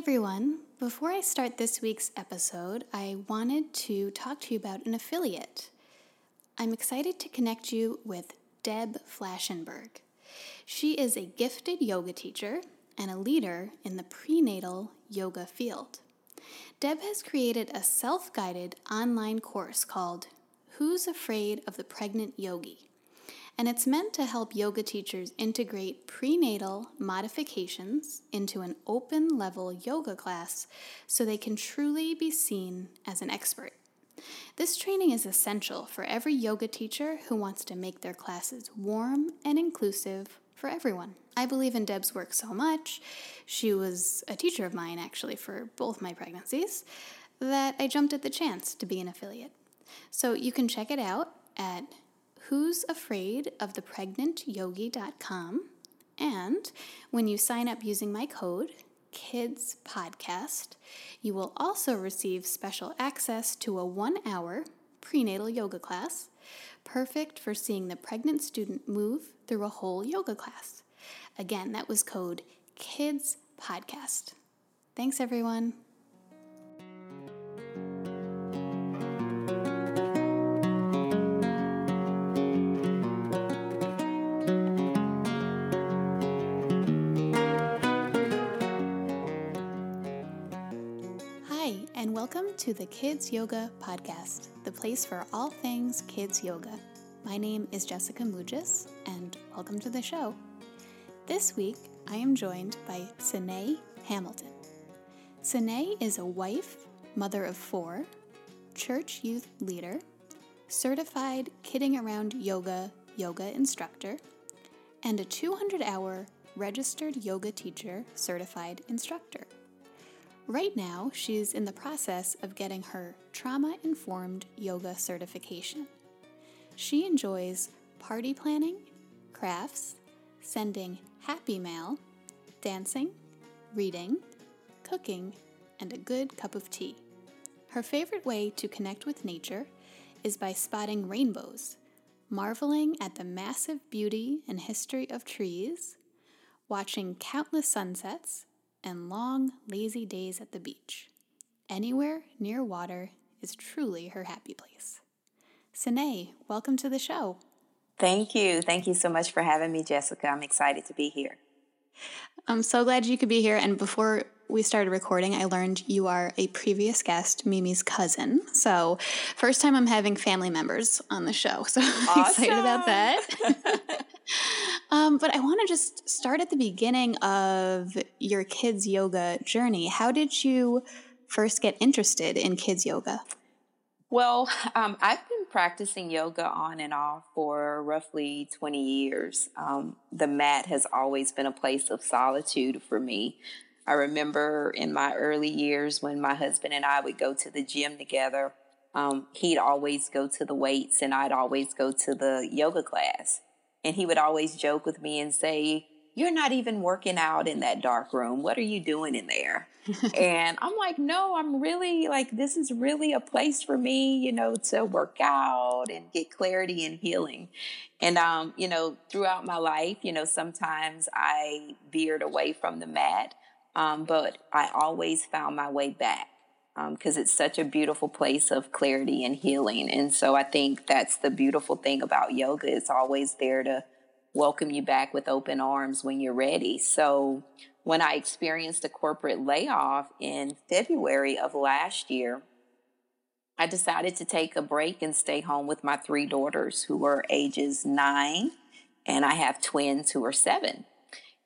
everyone. Before I start this week's episode, I wanted to talk to you about an affiliate. I'm excited to connect you with Deb Flashenberg. She is a gifted yoga teacher and a leader in the prenatal yoga field. Deb has created a self guided online course called Who's Afraid of the Pregnant Yogi? And it's meant to help yoga teachers integrate prenatal modifications into an open level yoga class so they can truly be seen as an expert. This training is essential for every yoga teacher who wants to make their classes warm and inclusive for everyone. I believe in Deb's work so much, she was a teacher of mine actually for both my pregnancies, that I jumped at the chance to be an affiliate. So you can check it out at who's afraid of the pregnant yogi.com and when you sign up using my code kids podcast you will also receive special access to a 1 hour prenatal yoga class perfect for seeing the pregnant student move through a whole yoga class. Again that was code kids podcast thanks everyone to the Kids Yoga Podcast, the place for all things kids yoga. My name is Jessica Mugis, and welcome to the show. This week, I am joined by Cné Hamilton. Cné is a wife, mother of four, church youth leader, certified kidding around yoga yoga instructor, and a 200 hour registered yoga teacher certified instructor. Right now, she's in the process of getting her trauma informed yoga certification. She enjoys party planning, crafts, sending happy mail, dancing, reading, cooking, and a good cup of tea. Her favorite way to connect with nature is by spotting rainbows, marveling at the massive beauty and history of trees, watching countless sunsets, and long, lazy days at the beach. Anywhere near water is truly her happy place. Cné, welcome to the show. Thank you. Thank you so much for having me, Jessica. I'm excited to be here. I'm so glad you could be here. And before we started recording, I learned you are a previous guest, Mimi's cousin. So, first time I'm having family members on the show. So, I'm awesome. excited about that. Um, but I want to just start at the beginning of your kids' yoga journey. How did you first get interested in kids' yoga? Well, um, I've been practicing yoga on and off for roughly 20 years. Um, the mat has always been a place of solitude for me. I remember in my early years when my husband and I would go to the gym together, um, he'd always go to the weights and I'd always go to the yoga class. And he would always joke with me and say, You're not even working out in that dark room. What are you doing in there? and I'm like, No, I'm really like, this is really a place for me, you know, to work out and get clarity and healing. And, um, you know, throughout my life, you know, sometimes I veered away from the mat, um, but I always found my way back because um, it's such a beautiful place of clarity and healing. And so I think that's the beautiful thing about yoga. It's always there to welcome you back with open arms when you're ready. So when I experienced a corporate layoff in February of last year, I decided to take a break and stay home with my three daughters who are ages nine, and I have twins who are seven.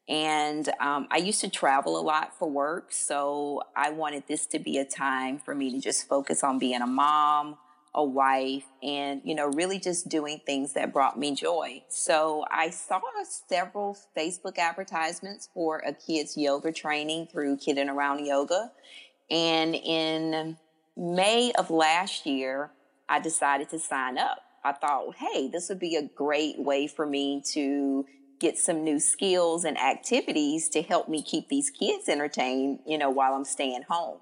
And um, I used to travel a lot for work, so I wanted this to be a time for me to just focus on being a mom, a wife, and you know, really just doing things that brought me joy. So I saw several Facebook advertisements for a kids yoga training through Kidding Around Yoga, and in May of last year, I decided to sign up. I thought, hey, this would be a great way for me to get some new skills and activities to help me keep these kids entertained, you know, while I'm staying home.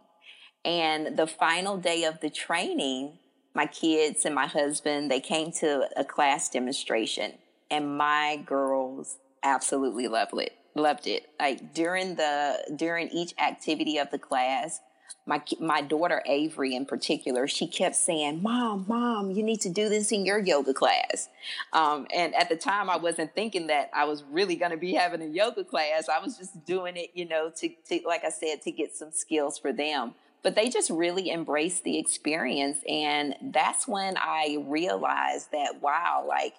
And the final day of the training, my kids and my husband, they came to a class demonstration and my girls absolutely loved it. loved it. Like during the during each activity of the class, my my daughter Avery in particular, she kept saying, "Mom, mom, you need to do this in your yoga class." Um, and at the time, I wasn't thinking that I was really going to be having a yoga class. I was just doing it, you know, to, to like I said, to get some skills for them. But they just really embraced the experience, and that's when I realized that wow, like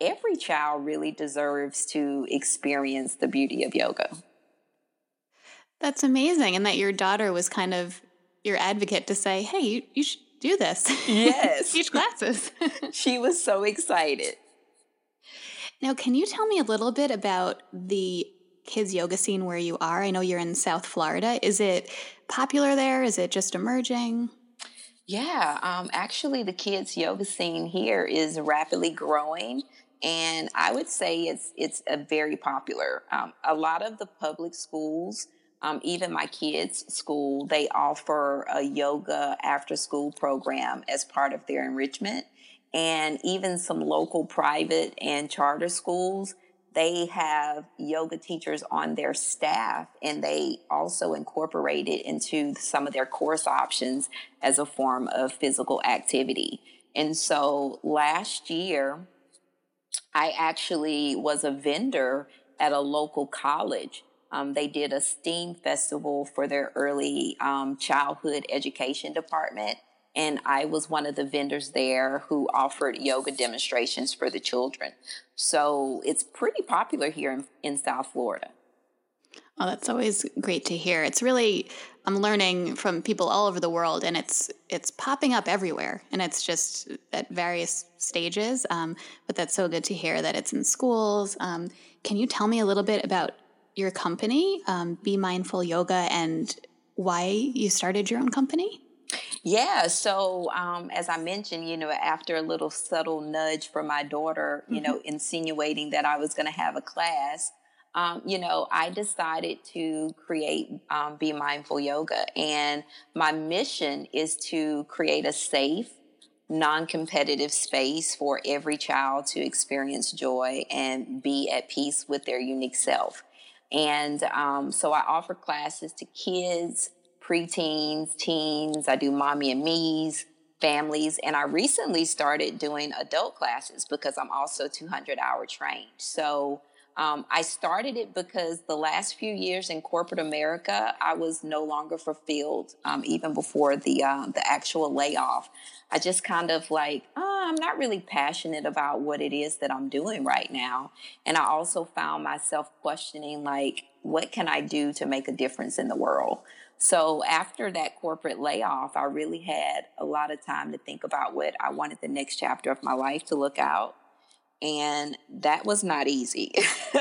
every child really deserves to experience the beauty of yoga. That's amazing. And that your daughter was kind of your advocate to say, hey, you, you should do this. Yes. Teach classes. she was so excited. Now, can you tell me a little bit about the kids yoga scene where you are? I know you're in South Florida. Is it popular there? Is it just emerging? Yeah, um, actually, the kids yoga scene here is rapidly growing and I would say it's it's a very popular. Um, a lot of the public schools, um, even my kids' school, they offer a yoga after school program as part of their enrichment, and even some local private and charter schools. They have yoga teachers on their staff, and they also incorporate it into some of their course options as a form of physical activity. And so last year, I actually was a vendor at a local college. Um, they did a STEAM festival for their early um, childhood education department. And I was one of the vendors there who offered yoga demonstrations for the children. So it's pretty popular here in, in South Florida. Oh, that's always great to hear. It's really I'm learning from people all over the world, and it's it's popping up everywhere, and it's just at various stages. Um, but that's so good to hear that it's in schools. Um, can you tell me a little bit about your company, um, Bee Mindful Yoga, and why you started your own company? Yeah, so um, as I mentioned, you know, after a little subtle nudge from my daughter, you mm-hmm. know, insinuating that I was going to have a class, um, you know, I decided to create um, Bee Mindful Yoga. And my mission is to create a safe, non competitive space for every child to experience joy and be at peace with their unique self. And um, so I offer classes to kids, preteens, teens. I do mommy and me's, families. And I recently started doing adult classes because I'm also 200 hour trained. So um, I started it because the last few years in corporate America, I was no longer fulfilled, um, even before the uh, the actual layoff. I just kind of like, oh, I'm not really passionate about what it is that I'm doing right now, and I also found myself questioning, like, what can I do to make a difference in the world? So after that corporate layoff, I really had a lot of time to think about what I wanted the next chapter of my life to look out and that was not easy.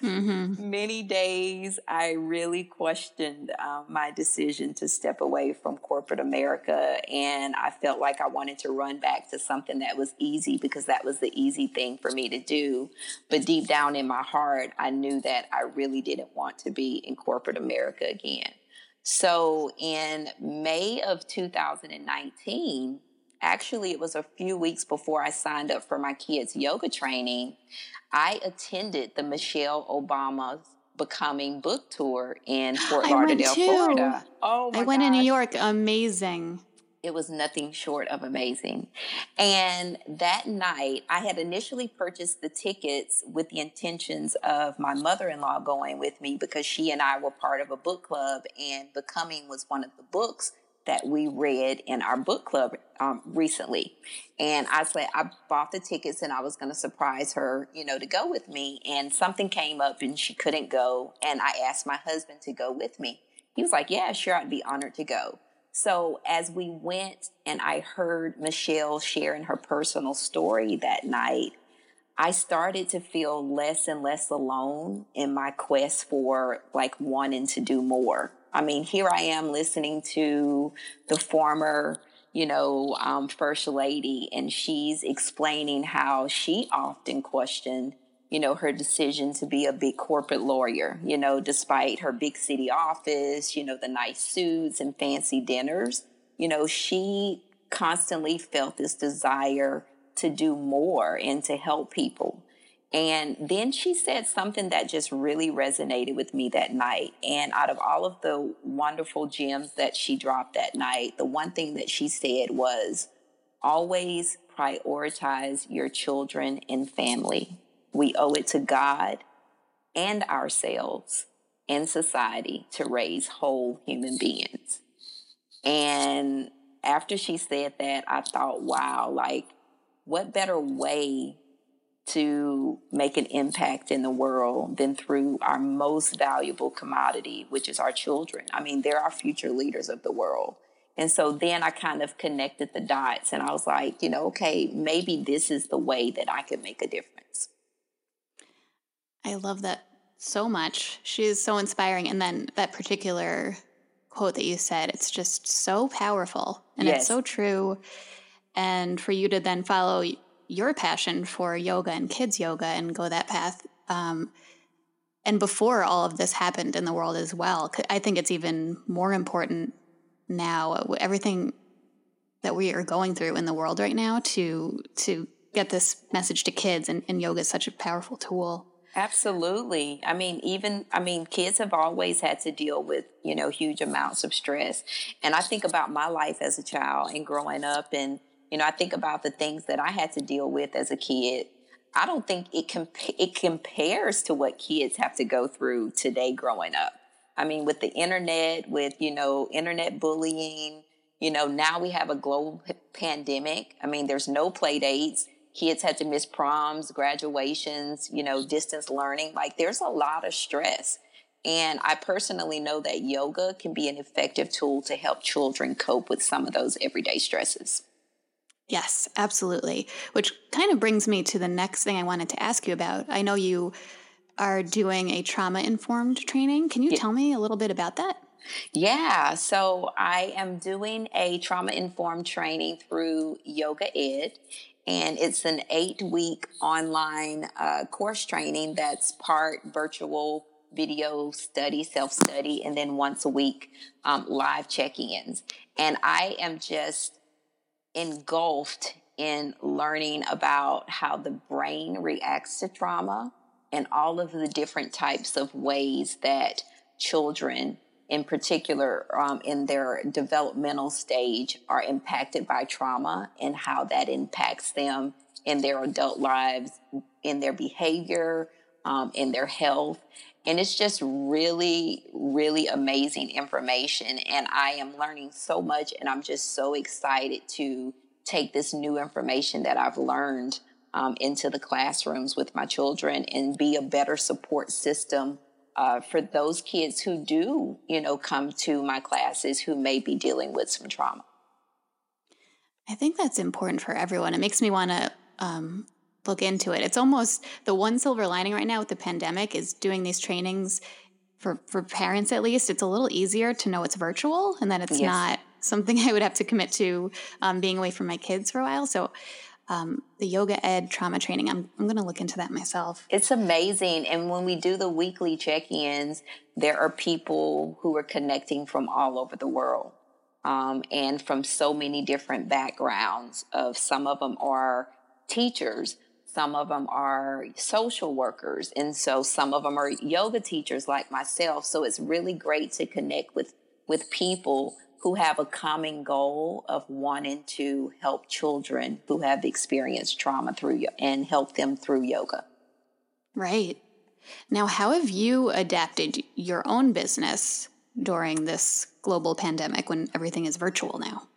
mm-hmm. Many days I really questioned um, my decision to step away from corporate America, and I felt like I wanted to run back to something that was easy because that was the easy thing for me to do. But deep down in my heart, I knew that I really didn't want to be in corporate America again. So in May of 2019, actually, it was a few weeks before I signed up for my kids' yoga training. I attended the Michelle Obama's Becoming book tour in Fort Lauderdale, Florida. Oh, I went gosh. in New York. Amazing it was nothing short of amazing. And that night, I had initially purchased the tickets with the intentions of my mother in law going with me because she and I were part of a book club, and Becoming was one of the books that we read in our book club um, recently. And I said, I bought the tickets and I was going to surprise her, you know, to go with me. And something came up and she couldn't go. And I asked my husband to go with me. He was like, Yeah, sure, I'd be honored to go. So as we went and I heard Michelle sharing her personal story that night, I started to feel less and less alone in my quest for like wanting to do more. I mean, here I am listening to the former, you know, um, first lady, and she's explaining how she often questioned, you know, her decision to be a big corporate lawyer, you know, despite her big city office, you know, the nice suits and fancy dinners. You know, she constantly felt this desire to do more and to help people. And then she said something that just really resonated with me that night. And out of all of the wonderful gems that she dropped that night, the one thing that she said was always prioritize your children and family. We owe it to God and ourselves and society to raise whole human beings. And after she said that, I thought, wow, like, what better way to make an impact in the world than through our most valuable commodity, which is our children. I mean, they're our future leaders of the world. And so then I kind of connected the dots and I was like, you know, okay, maybe this is the way that I could make a difference. I love that so much. She is so inspiring. And then that particular quote that you said, it's just so powerful and yes. it's so true. And for you to then follow your passion for yoga and kids yoga and go that path. Um, and before all of this happened in the world as well, I think it's even more important now. Everything that we are going through in the world right now to to get this message to kids, and, and yoga is such a powerful tool. Absolutely. I mean, even, I mean, kids have always had to deal with, you know, huge amounts of stress. And I think about my life as a child and growing up and, you know, I think about the things that I had to deal with as a kid. I don't think it comp- it compares to what kids have to go through today growing up. I mean, with the internet, with, you know, internet bullying, you know, now we have a global pandemic. I mean, there's no play dates. Kids had to miss proms, graduations, you know, distance learning. Like there's a lot of stress. And I personally know that yoga can be an effective tool to help children cope with some of those everyday stresses. Yes, absolutely. Which kind of brings me to the next thing I wanted to ask you about. I know you are doing a trauma informed training. Can you yeah. tell me a little bit about that? Yeah, so I am doing a trauma informed training through Yoga Ed, and it's an eight week online uh, course training that's part virtual video study, self study, and then once a week um, live check ins. And I am just engulfed in learning about how the brain reacts to trauma and all of the different types of ways that children in particular um, in their developmental stage are impacted by trauma and how that impacts them in their adult lives in their behavior um, in their health and it's just really really amazing information and i am learning so much and i'm just so excited to take this new information that I've learned um, into the classrooms with my children and be a better support system uh, for those kids who do, you know, come to my classes who may be dealing with some trauma. I think that's important for everyone. It makes me want to um, look into it. It's almost the one silver lining right now with the pandemic is doing these trainings for for parents at least. It's a little easier to know it's virtual and that it's yes. not something I would have to commit to um, being away from my kids for a while. So um, the yoga ed trauma training, I'm, I'm going to look into that myself. It's amazing. And when we do the weekly check ins, there are people who are connecting from all over the world. Um, and from so many different backgrounds of some of them are teachers some of them are social workers and so some of them are yoga teachers like myself so it's really great to connect with with people who have a common goal of wanting to help children who have experienced trauma through and help them through yoga. Right. Now, how have you adapted your own business during this global pandemic when everything is virtual now?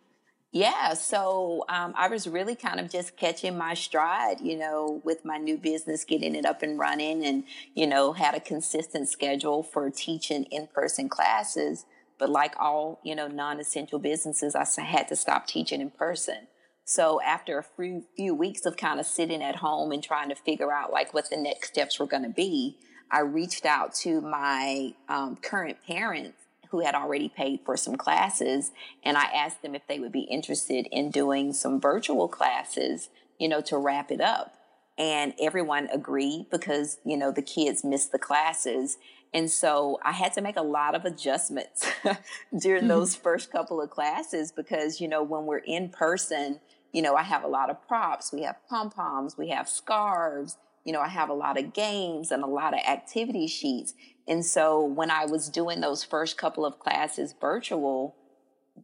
Yeah, so um, I was really kind of just catching my stride, you know, with my new business, getting it up and running, and, you know, had a consistent schedule for teaching in person classes but like all, you know, non-essential businesses, I had to stop teaching in person. So after a few, few weeks of kind of sitting at home and trying to figure out like what the next steps were going to be, I reached out to my um, current parents who had already paid for some classes and I asked them if they would be interested in doing some virtual classes, you know, to wrap it up. And everyone agreed because, you know, the kids missed the classes and so I had to make a lot of adjustments during mm-hmm. those first couple of classes because, you know, when we're in person, you know, I have a lot of props. We have pom poms, we have scarves, you know, I have a lot of games and a lot of activity sheets. And so when I was doing those first couple of classes virtual,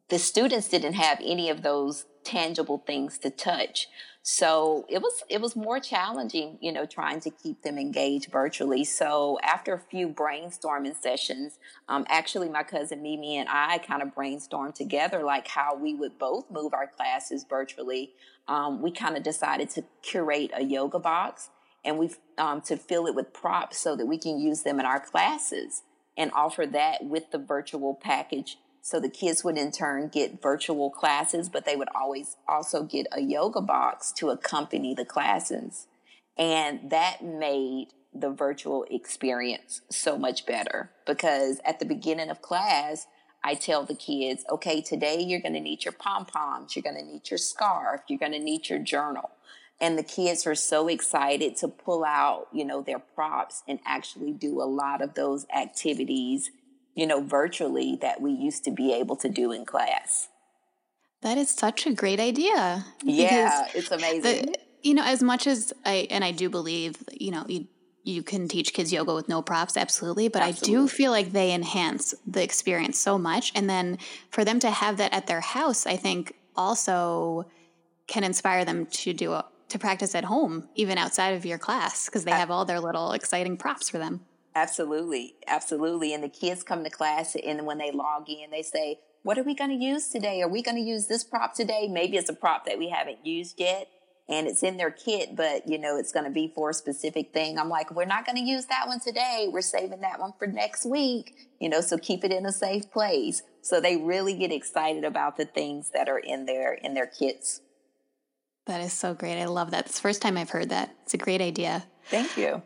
the students didn't have any of those tangible things to touch. So it was it was more challenging, you know, trying to keep them engaged virtually. So after a few brainstorming sessions, um, actually my cousin Mimi and I kind of brainstormed together like how we would both move our classes virtually. Um, we kind of decided to curate a yoga box and we um, to fill it with props so that we can use them in our classes and offer that with the virtual package so the kids would in turn get virtual classes, but they would always also get a yoga box to accompany the classes. And that made the virtual experience so much better because at the beginning of class, I tell the kids, okay, today you're going to need your pom poms, you're going to need your scarf, you're going to need your journal. And the kids are so excited to pull out, you know, their props and actually do a lot of those activities you know, virtually that we used to be able to do in class. That is such a great idea. Yeah, it's amazing. The, you know, as much as I and I do believe, you know, you you can teach kids yoga with no props, absolutely. But absolutely. I do feel like they enhance the experience so much. And then for them to have that at their house, I think also can inspire them to do a, to practice at home, even outside of your class, because they have all their little exciting props for them. Absolutely. Absolutely. And the kids come to class and when they log in, they say, what are we going to use today? Are we going to use this prop today? Maybe it's a prop that we haven't used yet and it's in their kit, but you know, it's going to be for a specific thing. I'm like, we're not going to use that one today. We're saving that one for next week, you know, so keep it in a safe place. So they really get excited about the things that are in their, in their kits. That is so great. I love that. It's the first time I've heard that. It's a great idea. Thank you.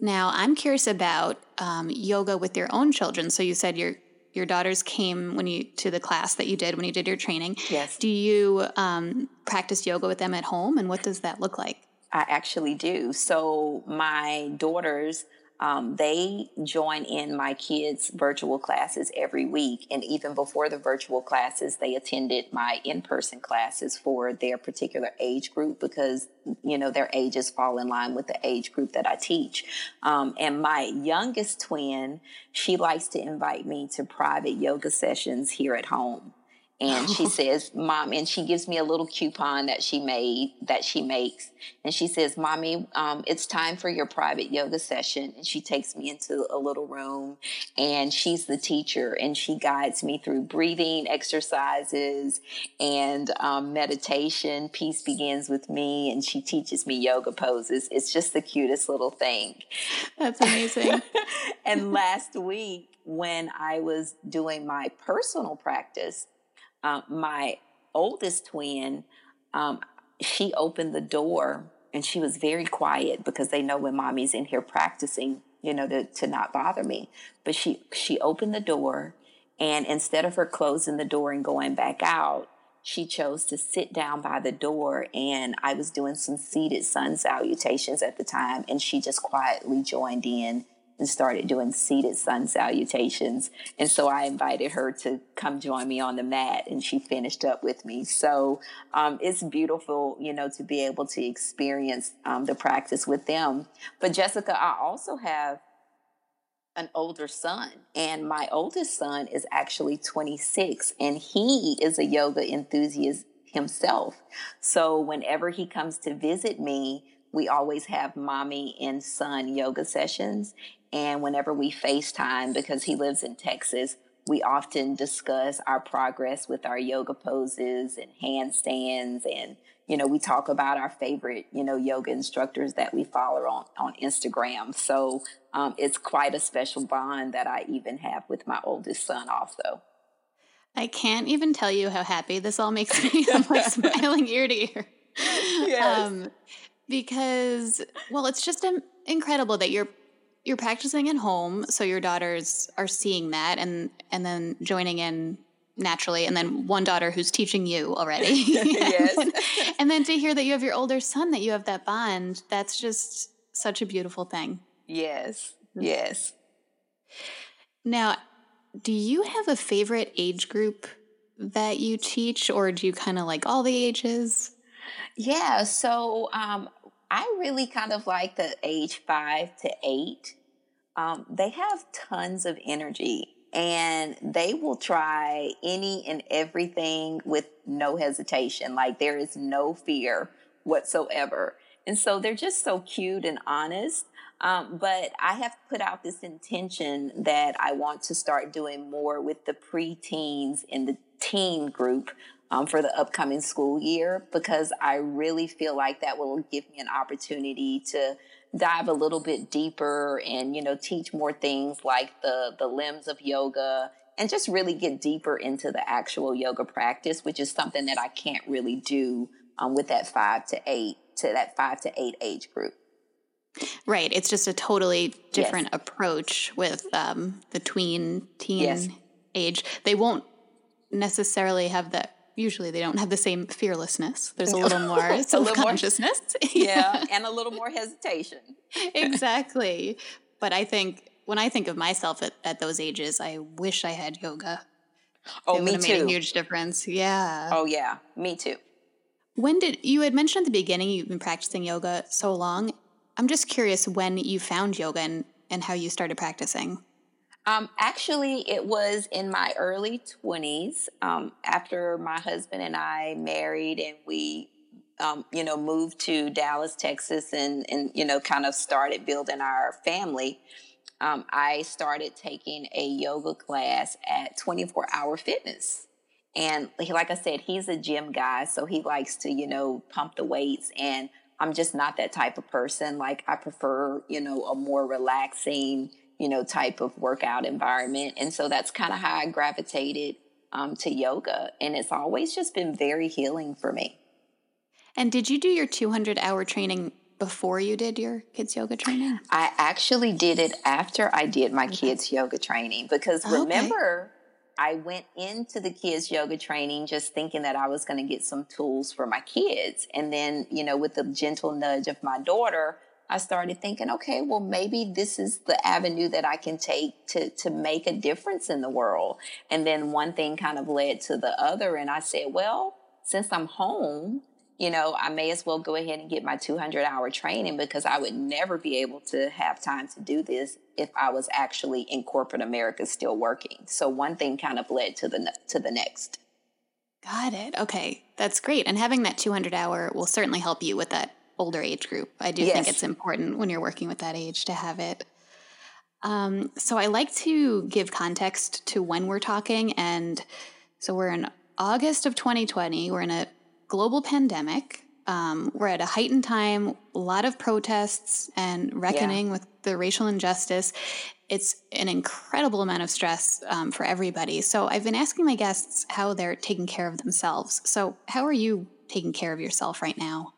Now, I'm curious about um, yoga with your own children. So you said your your daughters came when you to the class that you did when you did your training. Yes. Do you um, practice yoga with them at home, and what does that look like? I actually do. So my daughters um, they join in my kids' virtual classes every week. And even before the virtual classes, they attended my in person classes for their particular age group because, you know, their ages fall in line with the age group that I teach. Um, and my youngest twin, she likes to invite me to private yoga sessions here at home and she says mom and she gives me a little coupon that she made that she makes and she says mommy um, it's time for your private yoga session and she takes me into a little room and she's the teacher and she guides me through breathing exercises and um, meditation. Peace begins with me and she teaches me yoga poses. It's just the cutest little thing. That's amazing. And last week when i was doing my personal practice uh, my oldest twin, um, she opened the door and she was very quiet because they know when mommy's in here practicing, you know, to, to not bother me. But she she opened the door and instead of her closing the door and going back out, she chose to sit down by the door and I was doing some seated sun salutations at the time and she just quietly joined in and started doing seated sun salutations. And so I invited her to come join me on the mat and she finished up with me. So um, it's beautiful, you know, to be able to experience um, the practice with them. But Jessica, I also have an older son and my oldest son is actually 26 and he is a yoga enthusiast himself. So whenever he comes to visit me, we always have mommy and son yoga sessions. And whenever we FaceTime, because he lives in Texas, we often discuss our progress with our yoga poses and handstands. And, you know, we talk about our favorite, you know, yoga instructors that we follow on, on Instagram. So um, it's quite a special bond that I even have with my oldest son, also. I can't even tell you how happy this all makes me. I'm like smiling ear to ear. Yes. Um, because, well, it's just incredible that you're you're practicing at home, so your daughters are seeing that and and then joining in naturally and then one daughter who's teaching you already. Yes. And, and, then to hear that you have your older son that you have that bond that's just such a beautiful thing. Yes yes. Now do you have a favorite age group that you teach or do you kind of like all the ages? Yeah so um, I really kind of like the age five to eight. Um, they have tons of energy and they will try any and everything with no hesitation. Like there is no fear whatsoever. And so they're just so cute and honest. Um, but I have put out this intention that I want to start doing more with the preteens in the teen group um, for the upcoming school year because I really feel like that will give me an opportunity to dive a little bit deeper and you know teach more things like the the limbs of yoga and just really get deeper into the actual yoga practice which is something that i can't really do um, with that five to eight to that five to eight age group right it's just a totally different yes. approach with um, the tween teen yes. age they won't necessarily have that usually they don't have the same fearlessness. There's a little more self consciousness. yeah, and a little more hesitation. exactly. But I think when I think of myself at, at those ages, I wish I had yoga. Oh, it me too. Made a huge difference. Yeah. Oh, yeah. Me too. When did you had mentioned at the beginning you've been practicing yoga so long? I'm just curious when you found yoga and, and how you started practicing. Um, actually, it was in my early 20s um, after my husband and I married and we, um, you know, moved to Dallas, Texas and, and, you know, kind of started building our family. Um, I started taking a yoga class at 24 Hour Fitness. And like I said, he's a gym guy, so he likes to, you know, pump the weights. And I'm just not that type of person. Like, I prefer, you know, a more relaxing, you know, type of workout environment. And so that's kind of how I gravitated um, to yoga. And it's always just been very healing for me. And did you do your 200 hour training before you did your kids yoga training? I actually did it after I did my okay. kids yoga training because remember. I went into the kids yoga training just thinking that I was going to get some tools for my kids. And then, you know, with the gentle nudge of my daughter, I started thinking, okay, well, maybe this is the avenue that I can take to, to make a difference in the world. And then one thing kind of led to the other. And I said, well, since I'm home, you know, I may as well go ahead and get my 200 hour training because I would never be able to have time to do this if I was actually in corporate America still working. So one thing kind of led to the to the next. Got it. Okay. That's great. And having that 200 hour will certainly help you with that older age group. I do yes. think it's important when you're working with that age to have it. Um, so I like to give context to when we're talking. And so we're in August of 2020. We're in a global pandemic. Um, we're at a heightened time, a lot of protests and reckoning yeah. with the racial injustice. It's an incredible amount of stress um, for everybody. So I've been asking my guests how they're taking care of themselves. So, how are you taking care of yourself right now?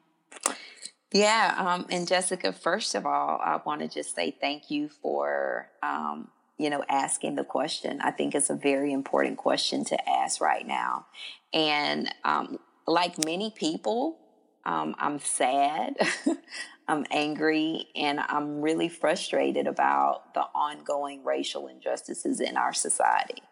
Yeah, um, and Jessica, first of all, I want to just say thank you for um, you know asking the question. I think it's a very important question to ask right now, and um, like many people, um, I'm sad, I'm angry, and I'm really frustrated about the ongoing racial injustices in our society.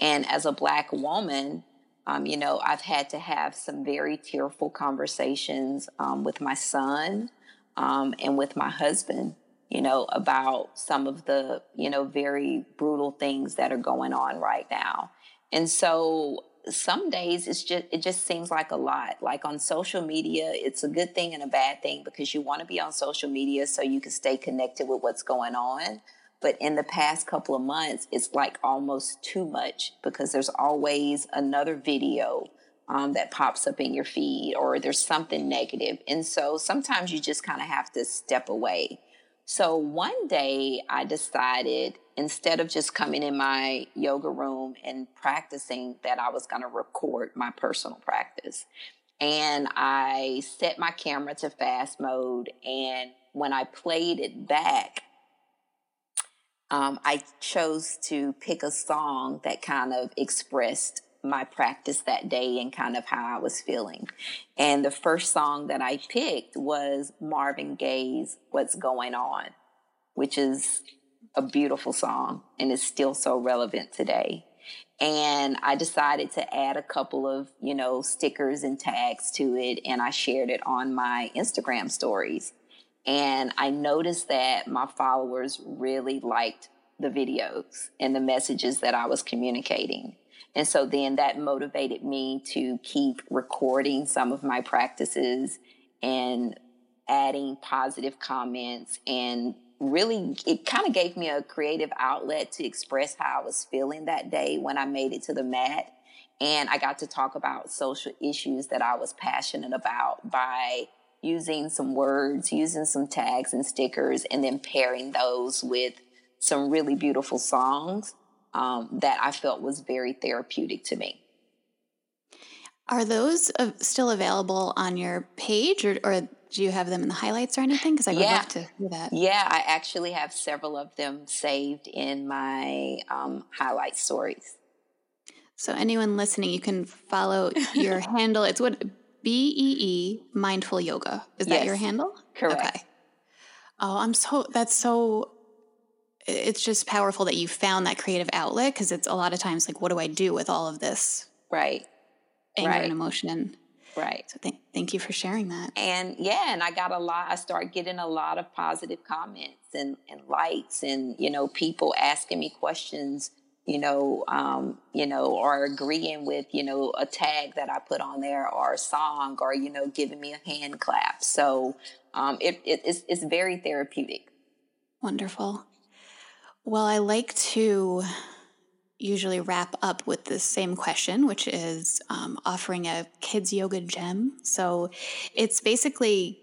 And as a Black woman, um, you know, I've had to have some very tearful conversations um, with my son um, and with my husband, you know, about some of the, you know, very brutal things that are going on right now. And so some days it's just it just seems like a lot like on social media it's a good thing and a bad thing because you want to be on social media so you can stay connected with what's going on but in the past couple of months, it's like almost too much because there's always another video um, that pops up in your feed or there's something negative. And so sometimes you just kind of have to step away. So one day I decided instead of just coming in my yoga room and practicing that I was going to record my personal practice. And I set my camera to fast mode. And when I played it back, um, I chose to pick a song that kind of expressed my practice that day and kind of how I was feeling. And the first song that I picked was Marvin Gaye's What's Going On, which is a beautiful song and is still so relevant today. And I decided to add a couple of, you know, stickers and tags to it and I shared it on my Instagram stories. And I noticed that my followers really liked the videos and the messages that I was communicating. And so then that motivated me to keep recording some of my practices and adding positive comments and really it kind of gave me a creative outlet to express how I was feeling that day when I made it to the mat and I got to talk about social issues that I was passionate about by using some words, using some tags and stickers, and then pairing those with some really beautiful songs um, that I felt was very therapeutic to me. Are those uh, still available on your page, or, or, do you have them in the highlights or anything? Because I would yeah. love to hear that. Yeah, I actually have several of them saved in my um, highlight stories. So anyone listening, you can follow your handle. It's what B E E Mindful Yoga. Is that yes, your handle? Correct. Okay. Oh, I'm so that's so it's just powerful that you found that creative outlet because it's a lot of times like what do I do with all of this? Right. Anger right. and emotion. Right. So thank thank you for sharing that. And yeah, and I got a lot I started getting a lot of positive comments and, and likes and you know, people asking me questions you know, um, you know, or agreeing with, you know, a tag that I put on there or a song or, you know, giving me a hand clap. So um, it, it, it's, it's very therapeutic. Wonderful. Well, I like to usually wrap up with the same question, which is um, offering a kids yoga gem. So it's basically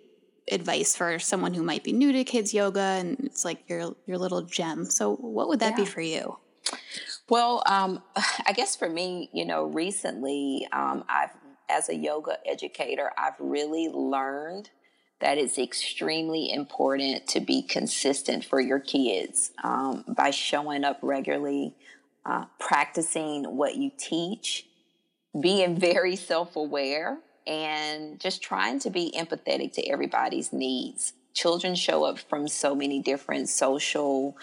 advice for someone who might be new to kids yoga and it's like your your little gem. So what would that yeah. be for you? Well, um, I guess for me, you know, recently, um, I've, as a yoga educator, I've really learned that it's extremely important to be consistent for your kids um, by showing up regularly, uh, practicing what you teach, being very self aware, and just trying to be empathetic to everybody's needs. Children show up from so many different social,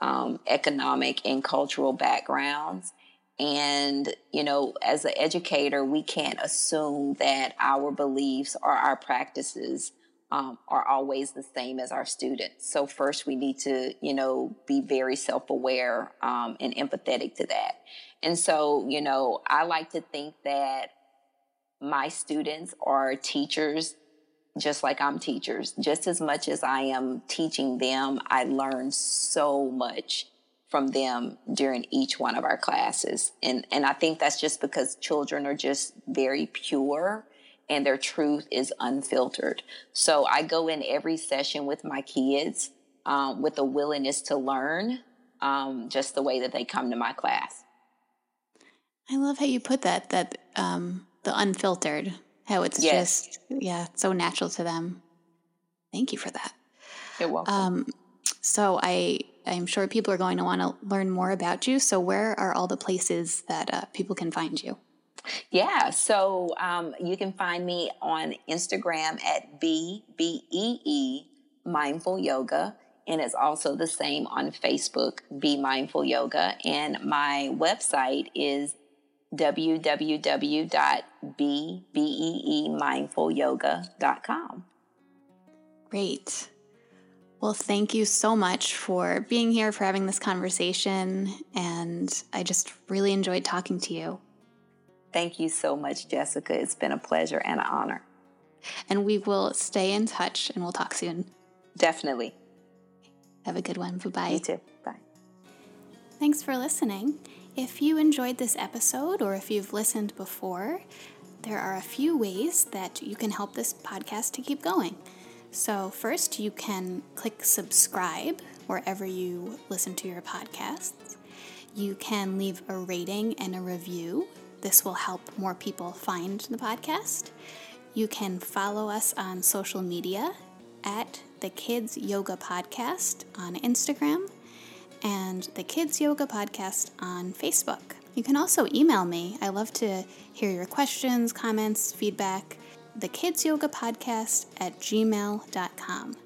um, economic and cultural backgrounds. And, you know, as an educator, we can't assume that our beliefs or our practices um, are always the same as our students. So, first, we need to, you know, be very self aware um, and empathetic to that. And so, you know, I like to think that my students are teachers just like I'm teachers. Just as much as I am teaching them, I learn so much from them during each one of our classes. And and I think that's just because children are just very pure and their truth is unfiltered. So I go in every session with my kids um, with a willingness to learn, um, just the way that they come to my class. I love how you put that. That um, the unfiltered how it's yes. just yeah so natural to them. Thank you for that. You're welcome. Um, so i i'm sure people are going to want to learn more about you. So where are all the places that uh, people can find you? Yeah so um, you can find me on instagram at b-b-e-e mindful yoga. And it's also the same on facebook bee mindful yoga. And my website is www.bbeemindfulyoga.com. Great. Well, thank you so much for being here, for having this conversation, and I just really enjoyed talking to you. Thank you so much, Jessica. It's been a pleasure and an honor. And we will stay in touch and we'll talk soon. Definitely. Have a good one. Bye bye. You too. Bye. Thanks for listening. If you enjoyed this episode or if you've listened before, there are a few ways that you can help this podcast to keep going. So, first, you can click subscribe wherever you listen to your podcasts. You can leave a rating and a review. This will help more people find the podcast. You can follow us on social media at the Kids Yoga Podcast on Instagram and the Kids Yoga Podcast on Facebook. You can also email me. I love to hear your questions, comments, feedback. The Kids Yoga Podcast at gmail.com.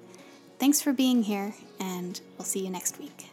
Thanks for being here, and we'll see you next week.